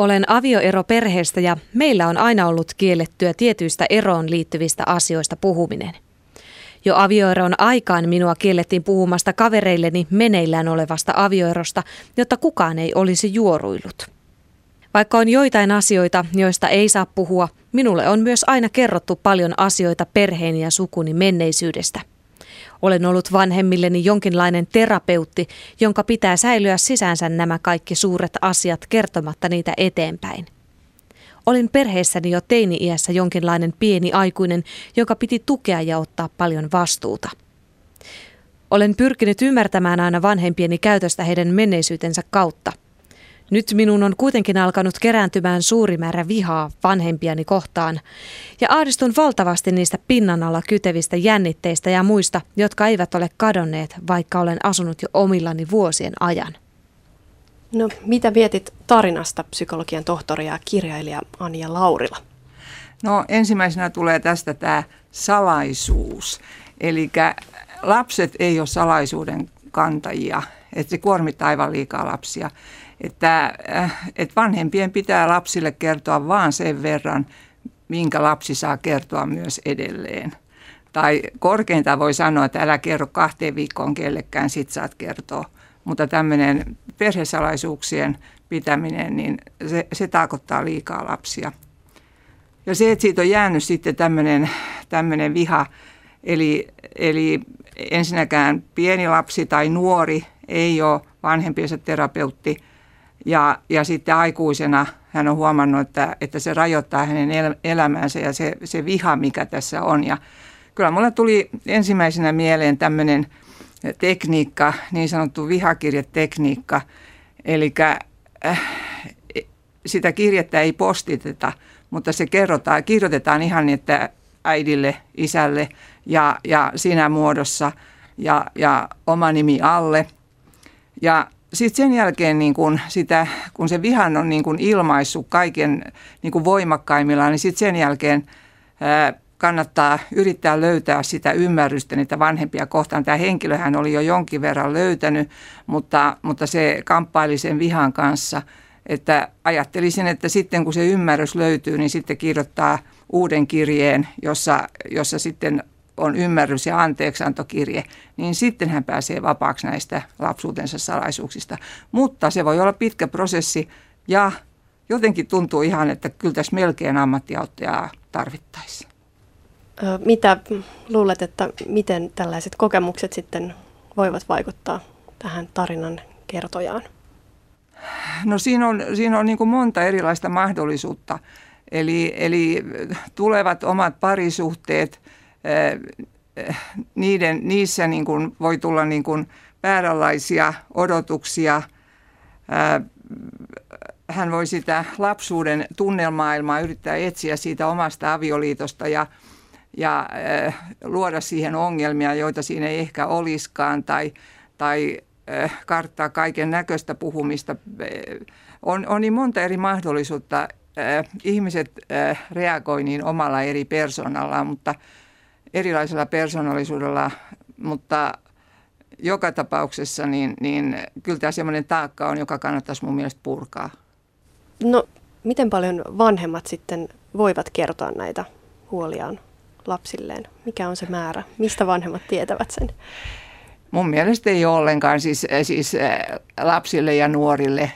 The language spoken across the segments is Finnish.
Olen avioeroperheestä ja meillä on aina ollut kiellettyä tietyistä eroon liittyvistä asioista puhuminen. Jo avioeron aikaan minua kiellettiin puhumasta kavereilleni meneillään olevasta avioerosta, jotta kukaan ei olisi juoruillut. Vaikka on joitain asioita, joista ei saa puhua, minulle on myös aina kerrottu paljon asioita perheeni ja sukuni menneisyydestä. Olen ollut vanhemmilleni jonkinlainen terapeutti, jonka pitää säilyä sisäänsä nämä kaikki suuret asiat kertomatta niitä eteenpäin. Olin perheessäni jo teini-iässä jonkinlainen pieni aikuinen, joka piti tukea ja ottaa paljon vastuuta. Olen pyrkinyt ymmärtämään aina vanhempieni käytöstä heidän menneisyytensä kautta – nyt minun on kuitenkin alkanut kerääntymään suuri määrä vihaa vanhempiani kohtaan, ja ahdistun valtavasti niistä pinnan alla kytevistä jännitteistä ja muista, jotka eivät ole kadonneet, vaikka olen asunut jo omillani vuosien ajan. No, mitä vietit tarinasta psykologian tohtori ja kirjailija Anja Laurila? No ensimmäisenä tulee tästä tämä salaisuus. Eli lapset ei ole salaisuuden kantajia, että se kuormittaa aivan liikaa lapsia että, äh, että vanhempien pitää lapsille kertoa vaan sen verran, minkä lapsi saa kertoa myös edelleen. Tai korkeintaan voi sanoa, että älä kerro kahteen viikkoon kellekään, sit saat kertoa. Mutta tämmöinen perhesalaisuuksien pitäminen, niin se, se tarkoittaa liikaa lapsia. Ja se, että siitä on jäänyt sitten tämmöinen, tämmöinen viha, eli, eli ensinnäkään pieni lapsi tai nuori ei ole vanhempiensa terapeutti – ja, ja sitten aikuisena hän on huomannut, että, että se rajoittaa hänen elämäänsä ja se, se viha, mikä tässä on. Ja kyllä mulle tuli ensimmäisenä mieleen tämmöinen tekniikka, niin sanottu vihakirjetekniikka. Eli äh, sitä kirjettä ei postiteta, mutta se kerrotaan, kirjoitetaan ihan niin, että äidille, isälle ja, ja siinä muodossa ja, ja oma nimi alle. Ja sitten sen jälkeen, niin kun, sitä, kun se vihan on niin kun ilmaissut kaiken niin kun voimakkaimmillaan, niin sitten sen jälkeen ää, kannattaa yrittää löytää sitä ymmärrystä niitä vanhempia kohtaan. Tämä henkilöhän oli jo jonkin verran löytänyt, mutta, mutta se kamppaili sen vihan kanssa. Että ajattelisin, että sitten kun se ymmärrys löytyy, niin sitten kirjoittaa uuden kirjeen, jossa, jossa sitten on ymmärrys ja anteeksiantokirje, niin sitten hän pääsee vapaaksi näistä lapsuutensa salaisuuksista. Mutta se voi olla pitkä prosessi ja jotenkin tuntuu ihan, että kyllä tässä melkein ammattiauttajaa tarvittaisiin. Mitä luulet, että miten tällaiset kokemukset sitten voivat vaikuttaa tähän tarinan kertojaan? No siinä on, siinä on niin kuin monta erilaista mahdollisuutta. Eli, eli tulevat omat parisuhteet – niiden, niissä niin kuin voi tulla niin kuin vääränlaisia odotuksia. Hän voi sitä lapsuuden tunnelmaailmaa yrittää etsiä siitä omasta avioliitosta ja, ja luoda siihen ongelmia, joita siinä ei ehkä olisikaan tai, tai karttaa kaiken näköistä puhumista. On, on niin monta eri mahdollisuutta. Ihmiset reagoivat niin omalla eri persoonallaan, mutta – erilaisella persoonallisuudella, mutta joka tapauksessa niin, niin kyllä tämä sellainen taakka on, joka kannattaisi mun mielestä purkaa. No, miten paljon vanhemmat sitten voivat kertoa näitä huoliaan lapsilleen? Mikä on se määrä? Mistä vanhemmat tietävät sen? Mun mielestä ei ole ollenkaan siis, eh, siis eh, lapsille ja nuorille.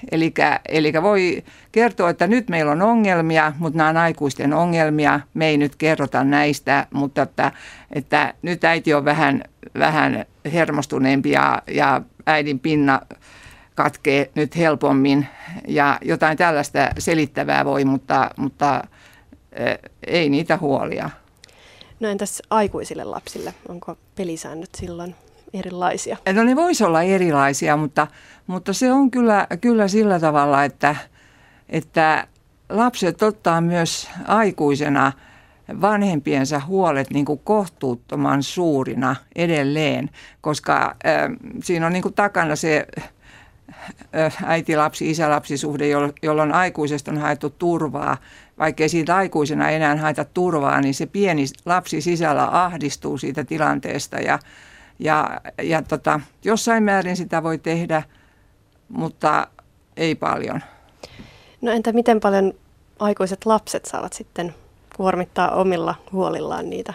Eli voi kertoa, että nyt meillä on ongelmia, mutta nämä on aikuisten ongelmia. Me ei nyt kerrota näistä, mutta että, että nyt äiti on vähän, vähän hermostuneempi ja, ja äidin pinna katkee nyt helpommin. Ja jotain tällaista selittävää voi, mutta, mutta eh, ei niitä huolia. No entäs aikuisille lapsille? Onko pelisäännöt silloin erilaisia? No ne voisi olla erilaisia, mutta, mutta se on kyllä, kyllä sillä tavalla, että, että lapset ottaa myös aikuisena vanhempiensa huolet niin kuin kohtuuttoman suurina edelleen, koska äh, siinä on niin kuin takana se äiti-lapsi, isä-lapsisuhde, jolloin aikuisesta on haettu turvaa. Vaikkei siitä aikuisena enää haeta turvaa, niin se pieni lapsi sisällä ahdistuu siitä tilanteesta ja ja, ja tota, jossain määrin sitä voi tehdä, mutta ei paljon. No entä miten paljon aikuiset lapset saavat sitten kuormittaa omilla huolillaan niitä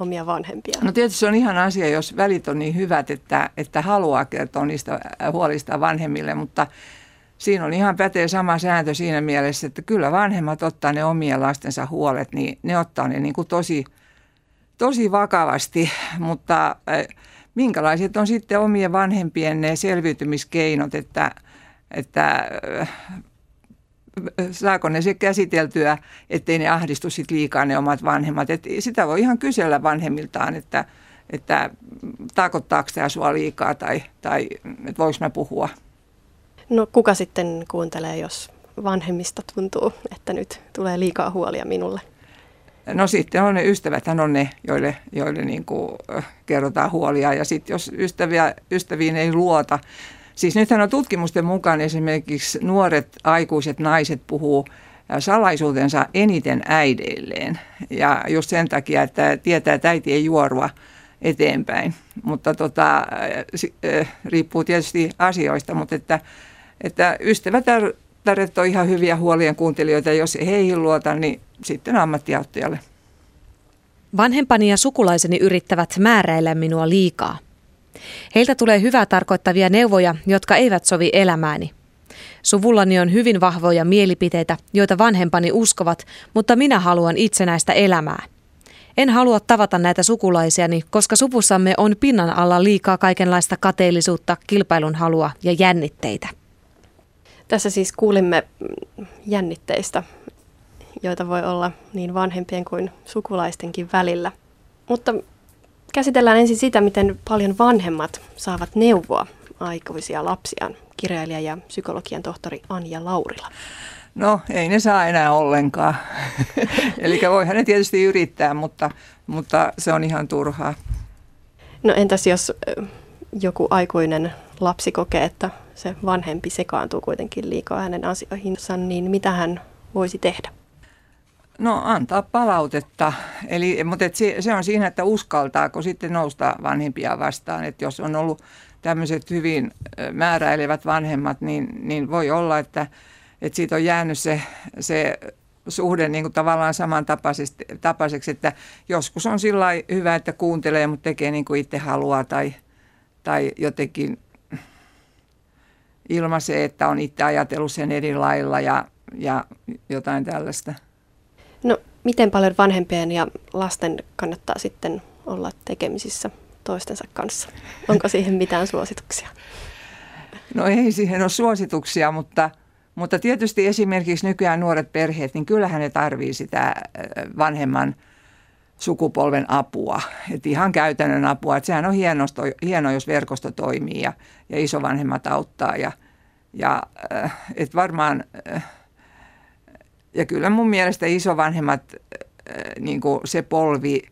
omia vanhempia? No tietysti se on ihan asia, jos välit on niin hyvät, että, että haluaa kertoa niistä huolista vanhemmille, mutta siinä on ihan pätee sama sääntö siinä mielessä, että kyllä vanhemmat ottaa ne omien lastensa huolet, niin ne ottaa ne niin kuin tosi, tosi vakavasti, mutta äh, minkälaiset on sitten omien vanhempien ne selviytymiskeinot, että, että äh, saako ne se käsiteltyä, ettei ne ahdistu sit liikaa ne omat vanhemmat. Et sitä voi ihan kysellä vanhemmiltaan, että, että takottaako tämä sua liikaa tai, tai että voiko mä puhua. No kuka sitten kuuntelee, jos vanhemmista tuntuu, että nyt tulee liikaa huolia minulle? No sitten on ne ystäväthän on ne, joille, joille niin kuin kerrotaan huolia. Ja sitten jos ystäviä, ystäviin ei luota, siis nythän on tutkimusten mukaan esimerkiksi nuoret aikuiset naiset puhuu salaisuutensa eniten äideilleen. Ja just sen takia, että tietää, että äiti ei juorua eteenpäin. Mutta tota, riippuu tietysti asioista, mutta että että ystävätäret on ihan hyviä huolien kuuntelijoita. Jos ei heihin luota, niin sitten ammattiauttajalle. Vanhempani ja sukulaiseni yrittävät määräillä minua liikaa. Heiltä tulee hyvää tarkoittavia neuvoja, jotka eivät sovi elämääni. Suvullani on hyvin vahvoja mielipiteitä, joita vanhempani uskovat, mutta minä haluan itsenäistä elämää. En halua tavata näitä sukulaisiani, koska suvussamme on pinnan alla liikaa kaikenlaista kateellisuutta, kilpailun halua ja jännitteitä. Tässä siis kuulimme jännitteistä, joita voi olla niin vanhempien kuin sukulaistenkin välillä. Mutta käsitellään ensin sitä, miten paljon vanhemmat saavat neuvoa aikuisia lapsiaan, kirjailija ja psykologian tohtori Anja Laurila. No ei ne saa enää ollenkaan. Eli voihan ne tietysti yrittää, mutta, mutta se on ihan turhaa. No entäs jos joku aikuinen lapsi kokee, että se vanhempi sekaantuu kuitenkin liikaa hänen asioihinsa, niin mitä hän voisi tehdä? No antaa palautetta. Eli, mutta se, se on siinä, että uskaltaako sitten nousta vanhempia vastaan. Että jos on ollut tämmöiset hyvin määräilevät vanhemmat, niin, niin voi olla, että, että siitä on jäänyt se, se suhde niin kuin tavallaan samantapaiseksi, että joskus on sillä hyvä, että kuuntelee, mutta tekee niin kuin itse haluaa tai, tai jotenkin ilmaisee, että on itse ajatellut sen eri lailla ja, ja jotain tällaista. No, miten paljon vanhempien ja lasten kannattaa sitten olla tekemisissä toistensa kanssa? Onko siihen mitään suosituksia? No ei siihen ole suosituksia, mutta, mutta tietysti esimerkiksi nykyään nuoret perheet, niin kyllähän ne tarvii sitä vanhemman sukupolven apua, että ihan käytännön apua. Että sehän on hienosto, hienoa, jos verkosto toimii ja, ja isovanhemmat auttaa. Ja, ja äh, et varmaan, äh, ja kyllä mun mielestä isovanhemmat, äh, niin kuin se polvi,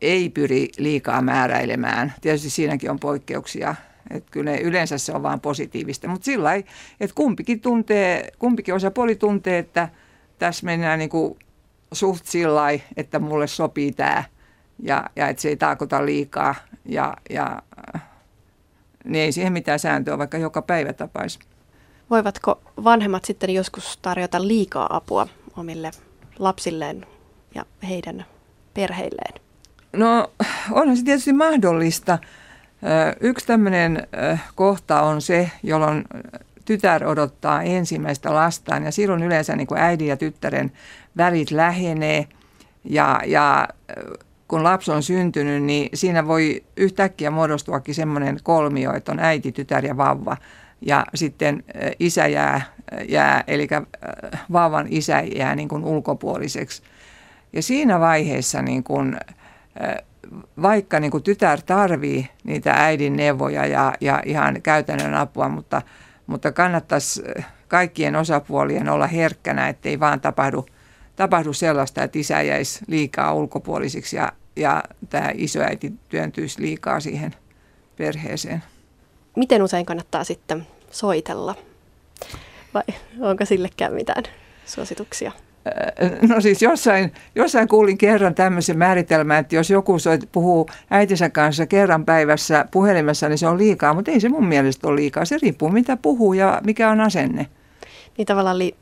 ei pyri liikaa määräilemään. Tietysti siinäkin on poikkeuksia, että kyllä ne, yleensä se on vaan positiivista, mutta sillä lailla, että kumpikin, tuntee, kumpikin osapuoli tuntee, että tässä mennään niin kuin suht sillä että mulle sopii tämä ja, ja että se ei taakota liikaa ja, ja niin ei siihen mitään sääntöä, vaikka joka päivä tapaisi. Voivatko vanhemmat sitten joskus tarjota liikaa apua omille lapsilleen ja heidän perheilleen? No onhan se tietysti mahdollista. Yksi tämmöinen kohta on se, jolloin tytär odottaa ensimmäistä lastaan ja silloin yleensä niin kuin äidin ja tyttären välit lähenee ja, ja kun lapsi on syntynyt, niin siinä voi yhtäkkiä muodostuakin semmoinen kolmio, että on äiti, tytär ja vauva. Ja sitten isä jää, jää eli vauvan isä jää niin kuin ulkopuoliseksi. Ja siinä vaiheessa niin kuin, vaikka niin kuin tytär tarvii niitä äidin neuvoja ja, ja ihan käytännön apua, mutta, mutta kannattaisi kaikkien osapuolien olla herkkänä, ettei vaan tapahdu, tapahdu sellaista, että isä jäisi liikaa ulkopuolisiksi ja, ja tämä isoäiti työntyisi liikaa siihen perheeseen. Miten usein kannattaa sitten soitella? Vai onko sillekään mitään suosituksia? No siis jossain, jossain kuulin kerran tämmöisen määritelmän, että jos joku soit, puhuu äitinsä kanssa kerran päivässä puhelimessa, niin se on liikaa, mutta ei se mun mielestä ole liikaa. Se riippuu mitä puhuu ja mikä on asenne. Niin tavallaan li-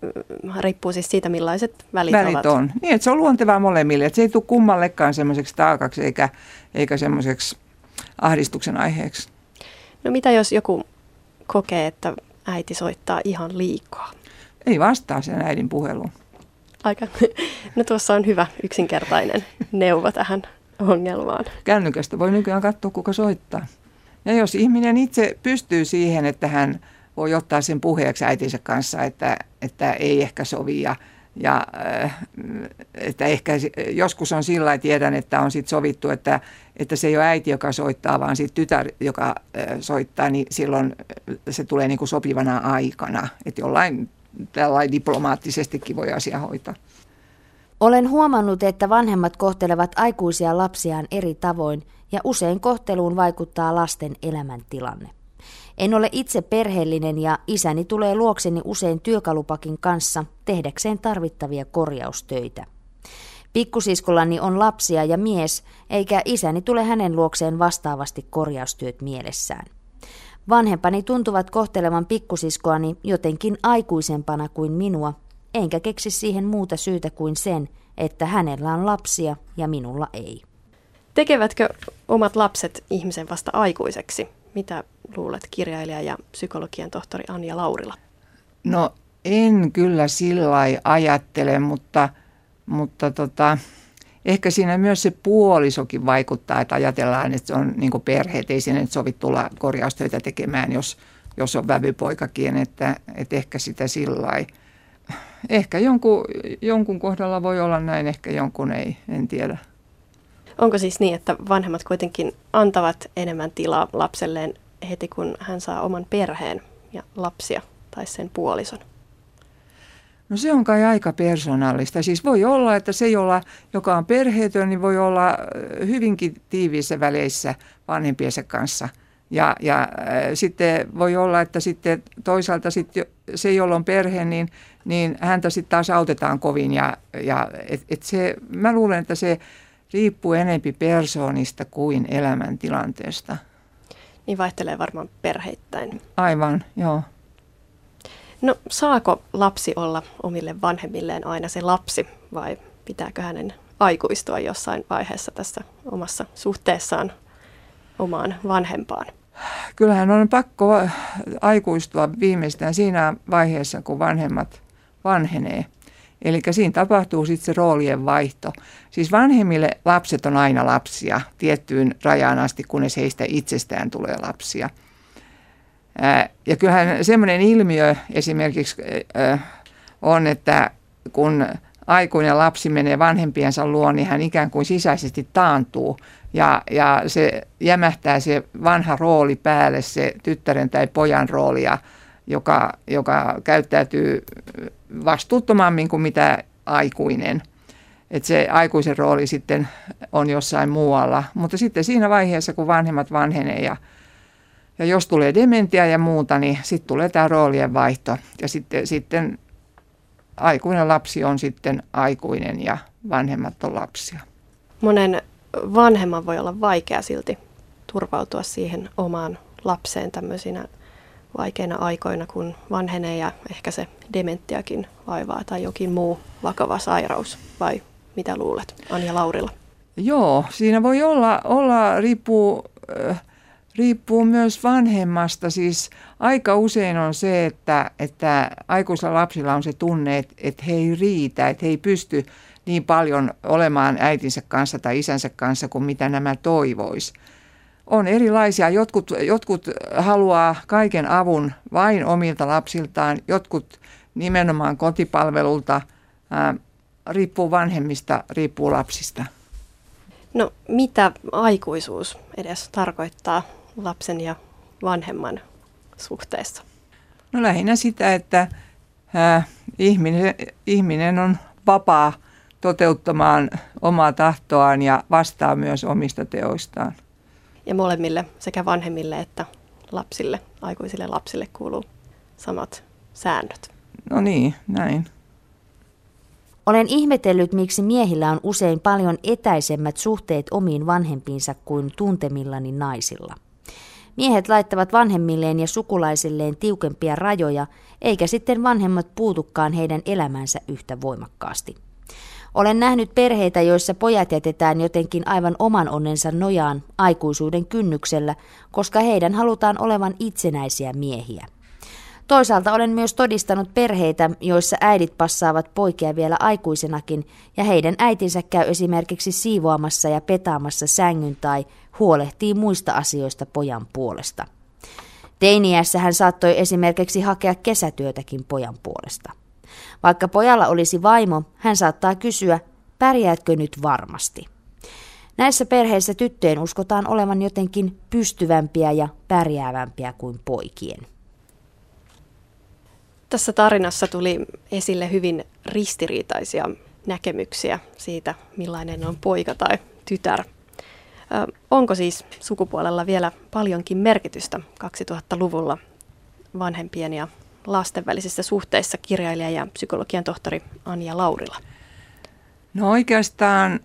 riippuu siis siitä, millaiset välit, välit ovat. on. Niin, että se on luontevaa molemmille. Että se ei tule kummallekaan semmoiseksi taakaksi eikä, eikä semmoiseksi ahdistuksen aiheeksi. No mitä jos joku kokee, että äiti soittaa ihan liikaa? Ei vastaa sen äidin puheluun. Aika. No tuossa on hyvä yksinkertainen neuvo tähän ongelmaan. Kännykästä voi nykyään katsoa, kuka soittaa. Ja jos ihminen itse pystyy siihen, että hän voi ottaa sen puheeksi äitinsä kanssa, että, että ei ehkä sovi ja, ja äh, että ehkä joskus on sillä tiedän, että on sitten sovittu, että, että se ei ole äiti, joka soittaa, vaan sitten tytär, joka äh, soittaa, niin silloin se tulee niin kuin sopivana aikana. Että jollain tällainen diplomaattisestikin voi asia hoitaa. Olen huomannut, että vanhemmat kohtelevat aikuisia lapsiaan eri tavoin ja usein kohteluun vaikuttaa lasten elämäntilanne. En ole itse perheellinen ja isäni tulee luokseni usein työkalupakin kanssa tehdäkseen tarvittavia korjaustöitä. Pikkusiskollani on lapsia ja mies, eikä isäni tule hänen luokseen vastaavasti korjaustyöt mielessään. Vanhempani tuntuvat kohtelevan pikkusiskoani jotenkin aikuisempana kuin minua, enkä keksi siihen muuta syytä kuin sen, että hänellä on lapsia ja minulla ei. Tekevätkö omat lapset ihmisen vasta aikuiseksi? Mitä luulet kirjailija ja psykologian tohtori Anja Laurila? No en kyllä sillä ajattele, mutta, mutta tota, ehkä siinä myös se puolisokin vaikuttaa, että ajatellaan, että se on niin perheet, ei sinne sovi tulla korjaustöitä tekemään, jos, jos on vävypoikakin, että, että ehkä sitä sillä Ehkä jonkun, jonkun kohdalla voi olla näin, ehkä jonkun ei, en tiedä. Onko siis niin, että vanhemmat kuitenkin antavat enemmän tilaa lapselleen heti, kun hän saa oman perheen ja lapsia tai sen puolison? No se on kai aika persoonallista. Siis voi olla, että se, jolla, joka on perheetön, niin voi olla hyvinkin tiiviissä väleissä vanhempiensa kanssa. Ja, ja äh, sitten voi olla, että sitten toisaalta sitten se, jolla on perhe, niin, niin häntä sitten taas autetaan kovin. Ja, ja et, et se, mä luulen, että se riippuu enempi persoonista kuin elämäntilanteesta. Niin vaihtelee varmaan perheittäin. Aivan, joo. No saako lapsi olla omille vanhemmilleen aina se lapsi vai pitääkö hänen aikuistua jossain vaiheessa tässä omassa suhteessaan omaan vanhempaan? Kyllähän on pakko aikuistua viimeistään siinä vaiheessa, kun vanhemmat vanhenee. Eli siinä tapahtuu sitten se roolien vaihto. Siis vanhemmille lapset on aina lapsia tiettyyn rajaan asti, kunnes heistä itsestään tulee lapsia. Ja kyllähän semmoinen ilmiö esimerkiksi on, että kun aikuinen lapsi menee vanhempiensa luo, niin hän ikään kuin sisäisesti taantuu ja, ja se jämähtää se vanha rooli päälle, se tyttären tai pojan roolia, joka, joka käyttäytyy vastuuttomammin kuin mitä aikuinen. Että se aikuisen rooli sitten on jossain muualla. Mutta sitten siinä vaiheessa, kun vanhemmat vanhenee ja, ja jos tulee dementia ja muuta, niin sitten tulee tämä roolien vaihto. Ja sitten, sitten aikuinen lapsi on sitten aikuinen ja vanhemmat on lapsia. Monen vanhemman voi olla vaikea silti turvautua siihen omaan lapseen tämmöisinä vaikeina aikoina, kun vanhenee ja ehkä se dementiakin vaivaa tai jokin muu vakava sairaus, vai mitä luulet, Anja Laurila? Joo, siinä voi olla, olla riippuu, äh, riippuu myös vanhemmasta. Siis aika usein on se, että, että aikuisilla lapsilla on se tunne, että, että he ei riitä, että he ei pysty niin paljon olemaan äitinsä kanssa tai isänsä kanssa kuin mitä nämä toivois. On erilaisia. Jotkut, jotkut haluaa kaiken avun vain omilta lapsiltaan, jotkut nimenomaan kotipalvelulta. Ää, riippuu vanhemmista, riippuu lapsista. No mitä aikuisuus edes tarkoittaa lapsen ja vanhemman suhteessa? No lähinnä sitä, että ää, ihminen, ihminen on vapaa toteuttamaan omaa tahtoaan ja vastaa myös omista teoistaan. Ja molemmille, sekä vanhemmille että lapsille, aikuisille lapsille kuuluu samat säännöt. No niin, näin. Olen ihmetellyt, miksi miehillä on usein paljon etäisemmät suhteet omiin vanhempiinsa kuin tuntemillani naisilla. Miehet laittavat vanhemmilleen ja sukulaisilleen tiukempia rajoja, eikä sitten vanhemmat puutukaan heidän elämänsä yhtä voimakkaasti. Olen nähnyt perheitä, joissa pojat jätetään jotenkin aivan oman onnensa nojaan aikuisuuden kynnyksellä, koska heidän halutaan olevan itsenäisiä miehiä. Toisaalta olen myös todistanut perheitä, joissa äidit passaavat poikia vielä aikuisenakin ja heidän äitinsä käy esimerkiksi siivoamassa ja petaamassa sängyn tai huolehtii muista asioista pojan puolesta. Teiniässä hän saattoi esimerkiksi hakea kesätyötäkin pojan puolesta. Vaikka pojalla olisi vaimo, hän saattaa kysyä, pärjäätkö nyt varmasti? Näissä perheissä tyttöjen uskotaan olevan jotenkin pystyvämpiä ja pärjäävämpiä kuin poikien. Tässä tarinassa tuli esille hyvin ristiriitaisia näkemyksiä siitä, millainen on poika tai tytär. Onko siis sukupuolella vielä paljonkin merkitystä 2000-luvulla vanhempien ja lasten välisissä suhteissa kirjailija ja psykologian tohtori Anja Laurila? No oikeastaan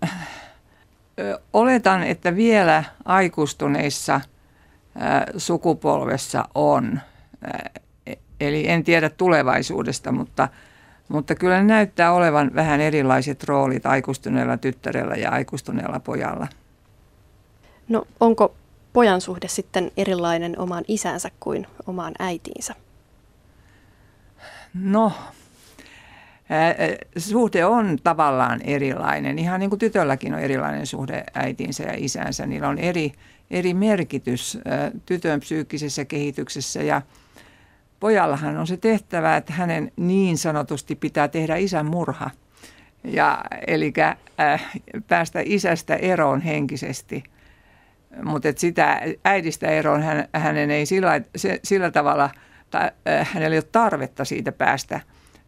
oletan, että vielä aikuistuneissa sukupolvessa on. Eli en tiedä tulevaisuudesta, mutta, mutta kyllä näyttää olevan vähän erilaiset roolit aikuistuneella tyttärellä ja aikuistuneella pojalla. No onko pojan suhde sitten erilainen omaan isänsä kuin omaan äitiinsä? No, suhde on tavallaan erilainen. Ihan niin kuin tytölläkin on erilainen suhde äitinsä ja isänsä. Niillä on eri, eri merkitys tytön psyykkisessä kehityksessä ja pojallahan on se tehtävä, että hänen niin sanotusti pitää tehdä isän murha. Ja, eli äh, päästä isästä eroon henkisesti. Mutta sitä äidistä eroon hän, hänen ei sillä, se, sillä tavalla – tai äh, hänellä ei ole tarvetta siitä päästä.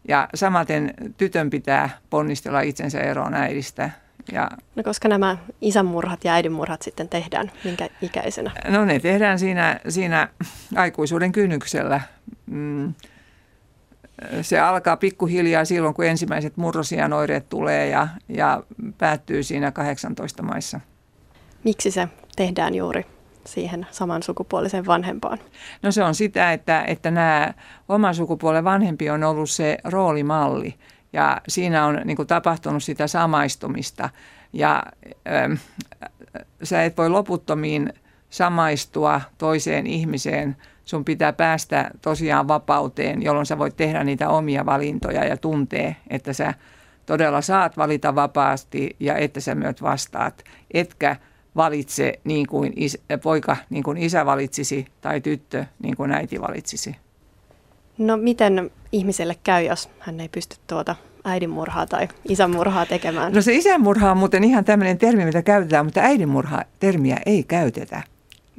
Ja samaten tytön pitää ponnistella itsensä eroon äidistä. Ja, no koska nämä isänmurhat ja äidinmurhat sitten tehdään, minkä ikäisenä? No ne tehdään siinä, siinä aikuisuuden kynnyksellä. Mm, se alkaa pikkuhiljaa silloin, kun ensimmäiset murrosian oireet tulee ja, ja päättyy siinä 18 maissa. Miksi se tehdään juuri siihen saman sukupuolisen vanhempaan? No se on sitä, että, että nämä oman sukupuolen vanhempi on ollut se roolimalli ja siinä on niin kuin, tapahtunut sitä samaistumista ja ähm, sä et voi loputtomiin samaistua toiseen ihmiseen. Sun pitää päästä tosiaan vapauteen, jolloin sä voit tehdä niitä omia valintoja ja tuntee, että sä todella saat valita vapaasti ja että sä myöt vastaat, etkä valitse niin kuin is, poika niin kuin isä valitsisi tai tyttö niin kuin äiti valitsisi. No miten ihmiselle käy, jos hän ei pysty tuota äidinmurhaa tai isänmurhaa tekemään? No se isänmurha on muuten ihan tämmöinen termi, mitä käytetään, mutta äidinmurha-termiä ei käytetä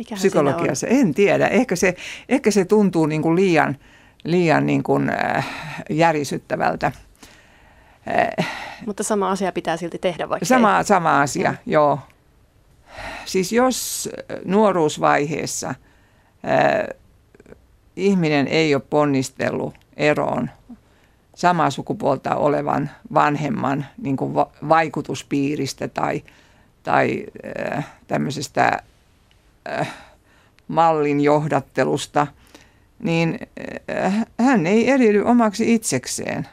Mikähän psykologiassa. En tiedä. Ehkä se, ehkä se tuntuu niin kuin liian, liian niin kuin, äh, järisyttävältä. Äh, mutta sama asia pitää silti tehdä vaikka Sama, ei. sama asia, no. joo. Siis jos nuoruusvaiheessa äh, ihminen ei ole ponnistellut eroon samaa sukupuolta olevan vanhemman niin kuin va- vaikutuspiiristä tai, tai äh, tämmöisestä äh, mallin johdattelusta, niin äh, hän ei eriydy omaksi itsekseen.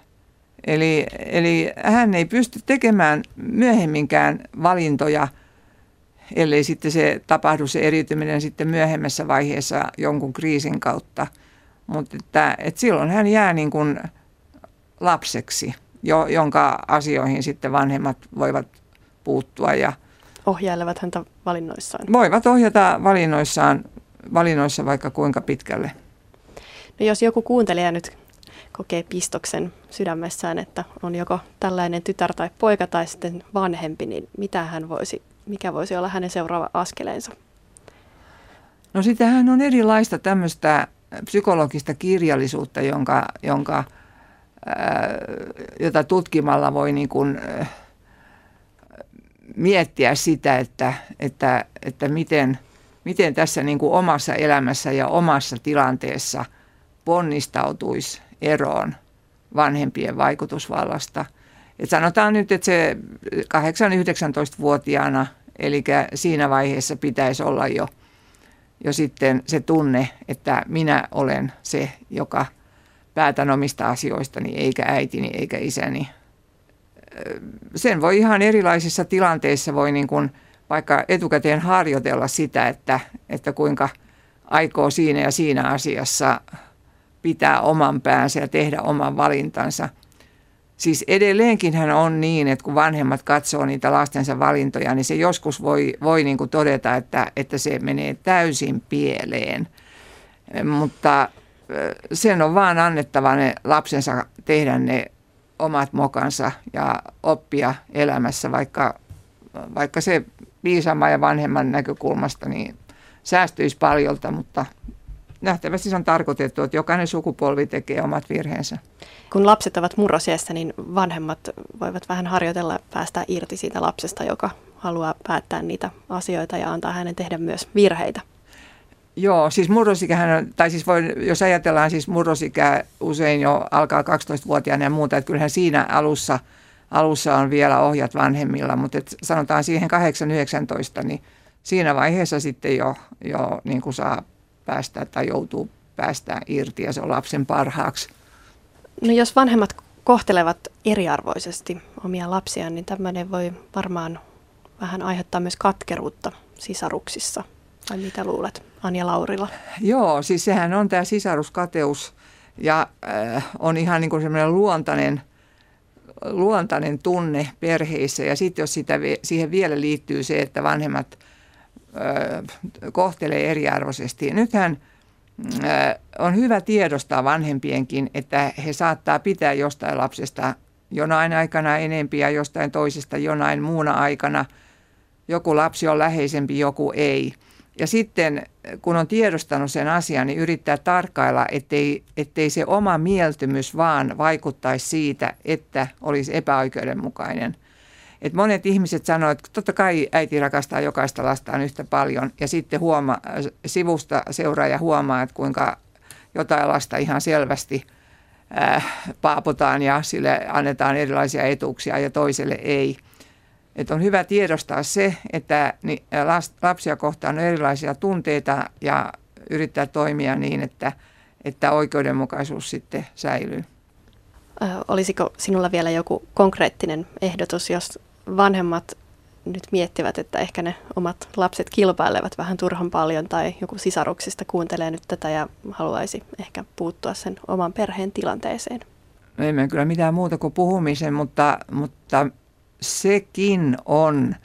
Eli, eli hän ei pysty tekemään myöhemminkään valintoja – ellei sitten se tapahdu se eriytyminen sitten myöhemmässä vaiheessa jonkun kriisin kautta. Mutta että, että silloin hän jää niin kuin lapseksi, jo, jonka asioihin sitten vanhemmat voivat puuttua. Ja Ohjailevat häntä valinnoissaan. Voivat ohjata valinnoissaan, valinnoissa vaikka kuinka pitkälle. No jos joku kuuntelija nyt kokee pistoksen sydämessään, että on joko tällainen tytär tai poika tai sitten vanhempi, niin mitä hän voisi mikä voisi olla hänen seuraava askeleensa? No sitähän on erilaista tämmöistä psykologista kirjallisuutta, jonka, jonka, ää, jota tutkimalla voi niin kuin, ää, miettiä sitä, että, että, että miten, miten tässä niin kuin omassa elämässä ja omassa tilanteessa ponnistautuisi eroon vanhempien vaikutusvallasta. Et sanotaan nyt, että se 8-19-vuotiaana Eli siinä vaiheessa pitäisi olla jo jo sitten se tunne, että minä olen se, joka päätän omista asioistani, eikä äitini eikä isäni. Sen voi ihan erilaisissa tilanteissa voi niin kuin vaikka etukäteen harjoitella sitä, että, että kuinka aikoo siinä ja siinä asiassa pitää oman päänsä ja tehdä oman valintansa. Siis edelleenkin hän on niin, että kun vanhemmat katsoo niitä lastensa valintoja, niin se joskus voi, voi niin kuin todeta, että, että se menee täysin pieleen. Mutta sen on vaan annettava ne lapsensa tehdä ne omat mokansa ja oppia elämässä, vaikka, vaikka se viisaamman ja vanhemman näkökulmasta niin säästyisi paljolta, mutta nähtävästi se on tarkoitettu, että jokainen sukupolvi tekee omat virheensä. Kun lapset ovat murrosiässä, niin vanhemmat voivat vähän harjoitella päästä irti siitä lapsesta, joka haluaa päättää niitä asioita ja antaa hänen tehdä myös virheitä. Joo, siis murrosikähän, tai siis voi, jos ajatellaan siis murrosikä usein jo alkaa 12-vuotiaana ja muuta, että kyllähän siinä alussa, alussa on vielä ohjat vanhemmilla, mutta et sanotaan siihen 8-19, niin siinä vaiheessa sitten jo, jo niin kuin saa päästä tai joutuu päästään irti ja se on lapsen parhaaksi. No jos vanhemmat kohtelevat eriarvoisesti omia lapsiaan, niin tämmöinen voi varmaan vähän aiheuttaa myös katkeruutta sisaruksissa. Vai mitä luulet, Anja Laurila? Joo, siis sehän on tämä sisaruskateus ja äh, on ihan niin kuin semmoinen luontainen, luontainen tunne perheissä. Ja sitten jos sitä, siihen vielä liittyy se, että vanhemmat kohtelee eriarvoisesti. Nythän on hyvä tiedostaa vanhempienkin, että he saattaa pitää jostain lapsesta jonain aikana enempiä, jostain toisesta jonain muuna aikana. Joku lapsi on läheisempi, joku ei. Ja sitten kun on tiedostanut sen asian, niin yrittää tarkkailla, ettei, ettei se oma mieltymys vaan vaikuttaisi siitä, että olisi epäoikeudenmukainen – et monet ihmiset sanoivat, että totta kai äiti rakastaa jokaista lastaan yhtä paljon ja sitten huoma, sivusta seuraaja huomaa, että kuinka jotain lasta ihan selvästi äh, paapotaan ja sille annetaan erilaisia etuuksia ja toiselle ei. Et on hyvä tiedostaa se, että lapsia kohtaan on erilaisia tunteita ja yrittää toimia niin, että, että oikeudenmukaisuus sitten säilyy. Olisiko sinulla vielä joku konkreettinen ehdotus, jos vanhemmat nyt miettivät, että ehkä ne omat lapset kilpailevat vähän turhan paljon tai joku sisaruksista kuuntelee nyt tätä ja haluaisi ehkä puuttua sen oman perheen tilanteeseen? No emme kyllä mitään muuta kuin puhumisen, mutta, mutta sekin on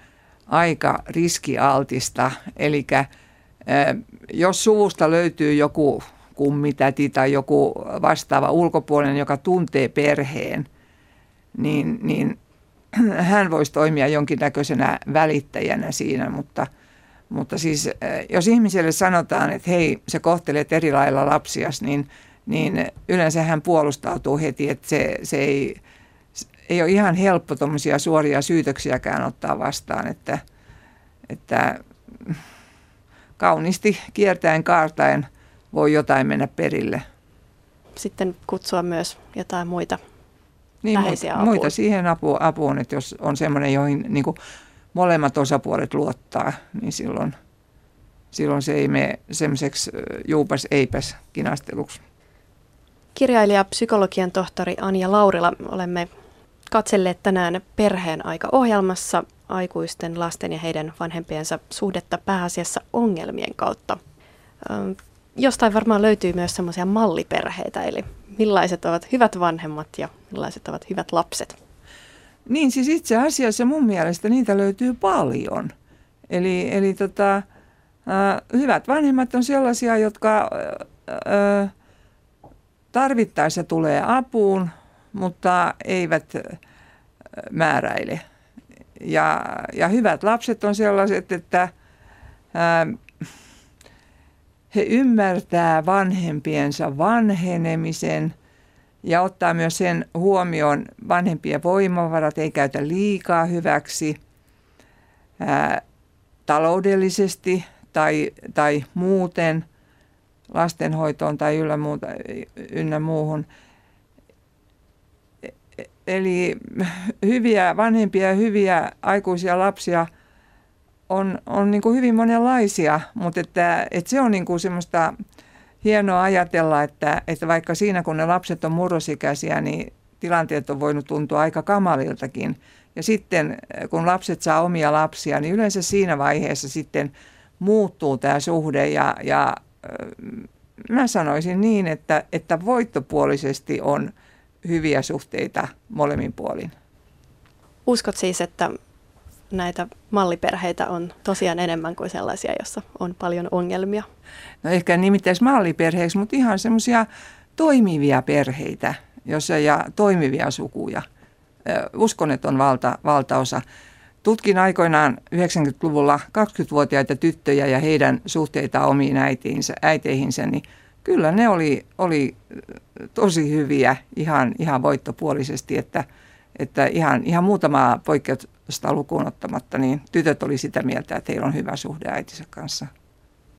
aika riskialtista. Eli jos suvusta löytyy joku kummitäti tai joku vastaava ulkopuolinen, joka tuntee perheen, niin, niin hän voisi toimia jonkinnäköisenä välittäjänä siinä, mutta, mutta siis jos ihmiselle sanotaan, että hei, se kohtelet eri lailla lapsias, niin, niin yleensä hän puolustautuu heti, että se, se ei, ei ole ihan helppo tuommoisia suoria syytöksiäkään ottaa vastaan, että, että kauniisti kiertäen kaartaen voi jotain mennä perille. Sitten kutsua myös jotain muita niin, läheisiä muita, muita siihen apu, apuun, että jos on semmoinen, joihin niin kuin molemmat osapuolet luottaa, niin silloin, silloin se ei mene semmoiseksi juupas eipäs kinasteluksi. Kirjailija, psykologian tohtori Anja Laurila, olemme katselleet tänään perheen aika ohjelmassa aikuisten lasten ja heidän vanhempiensa suhdetta pääasiassa ongelmien kautta. Jostain varmaan löytyy myös semmoisia malliperheitä, eli millaiset ovat hyvät vanhemmat ja millaiset ovat hyvät lapset? Niin siis itse asiassa mun mielestä niitä löytyy paljon. Eli, eli tota, äh, hyvät vanhemmat on sellaisia, jotka äh, tarvittaessa tulee apuun, mutta eivät määräile. Ja, ja hyvät lapset on sellaiset, että äh, he ymmärtää vanhempiensa vanhenemisen ja ottaa myös sen huomioon vanhempien voimavarat, ei käytä liikaa hyväksi ää, taloudellisesti tai, tai muuten lastenhoitoon tai ynnä muuhun. Eli hyviä vanhempia hyviä aikuisia lapsia on, on niin kuin hyvin monenlaisia, mutta että, että se on niin kuin semmoista hienoa ajatella, että, että vaikka siinä kun ne lapset on murrosikäisiä, niin tilanteet on voinut tuntua aika kamaliltakin. Ja sitten kun lapset saa omia lapsia, niin yleensä siinä vaiheessa sitten muuttuu tämä suhde ja, ja mä sanoisin niin, että, että voittopuolisesti on hyviä suhteita molemmin puolin. Uskot siis, että näitä malliperheitä on tosiaan enemmän kuin sellaisia, joissa on paljon ongelmia? No ehkä nimittäisi malliperheeksi, mutta ihan semmoisia toimivia perheitä jossa ja toimivia sukuja. Uskon, että on valta, valtaosa. Tutkin aikoinaan 90-luvulla 20-vuotiaita tyttöjä ja heidän suhteita omiin äitiinsä, äiteihinsä, niin kyllä ne oli, oli tosi hyviä ihan, ihan voittopuolisesti, että, että ihan, ihan muutamaa poikkeusta lukuun ottamatta, niin tytöt oli sitä mieltä, että heillä on hyvä suhde äitinsä kanssa.